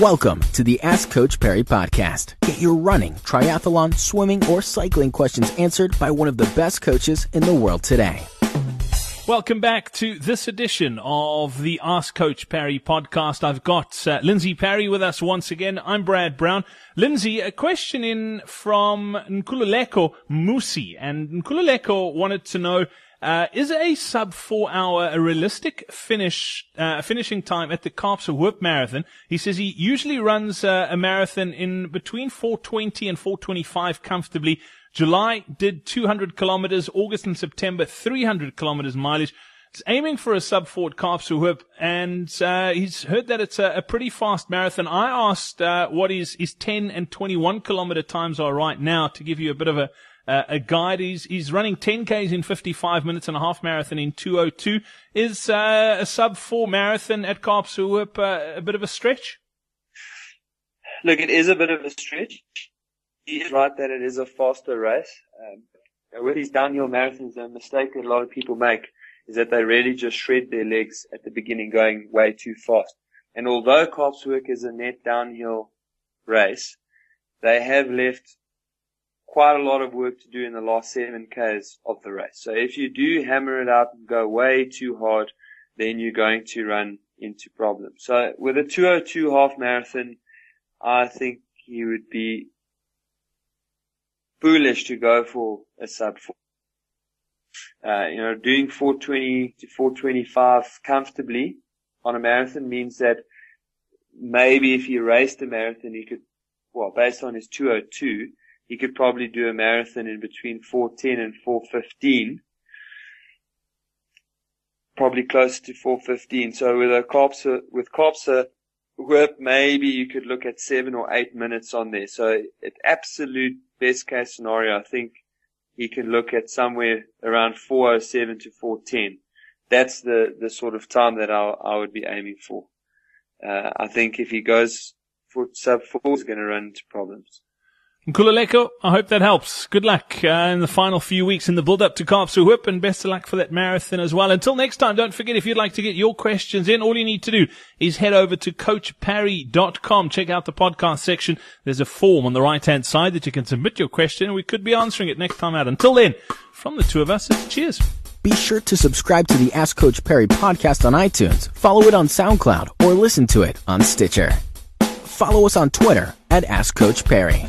Welcome to the Ask Coach Parry podcast. Get your running, triathlon, swimming, or cycling questions answered by one of the best coaches in the world today. Welcome back to this edition of the Ask Coach Parry podcast. I've got uh, Lindsey Parry with us once again. I'm Brad Brown. Lindsey, a question in from Nkululeko Musi, and Nkululeko wanted to know uh, is a sub four hour a realistic finish, uh, finishing time at the Kaapse Marathon? He says he usually runs uh, a marathon in between 420 and 425 comfortably. July did 200 kilometers, August and September 300 kilometers mileage. He's aiming for a sub four at Kaapse and uh, he's heard that it's a, a, pretty fast marathon. I asked uh, what his, his 10 and 21 kilometer times are right now to give you a bit of a, uh, a guide. He's, he's running 10Ks in 55 minutes and a half marathon in 202. Is uh, a sub four marathon at Kaapse uh, a bit of a stretch? Look, it is a bit of a stretch. He is right that it is a faster race. Um, with these downhill marathons, the mistake that a lot of people make is that they really just shred their legs at the beginning going way too fast. And although Kaapse is a net downhill race, they have left quite a lot of work to do in the last seven Ks of the race. So if you do hammer it out and go way too hard, then you're going to run into problems. So with a 202 half marathon, I think he would be foolish to go for a sub four. Uh, you know, doing 420 to 425 comfortably on a marathon means that maybe if he raced a marathon, he could, well, based on his 202, he could probably do a marathon in between 410 and 415. Probably close to 415. So with a Kaapse, with Kaapse whip, maybe you could look at seven or eight minutes on there. So at absolute best case scenario, I think he can look at somewhere around 407 to 410. That's the, the sort of time that I, I would be aiming for. Uh, I think if he goes for sub four, he's going to run into problems. Nkululeko, I hope that helps. Good luck uh, in the final few weeks in the build-up to Kaapse and best of luck for that marathon as well. Until next time, don't forget if you'd like to get your questions in, all you need to do is head over to coachparry.com. Check out the podcast section. There's a form on the right-hand side that you can submit your question and we could be answering it next time out. Until then, from the two of us, cheers. Be sure to subscribe to the Ask Coach Parry podcast on iTunes, follow it on SoundCloud, or listen to it on Stitcher. Follow us on Twitter at Ask Coach Parry.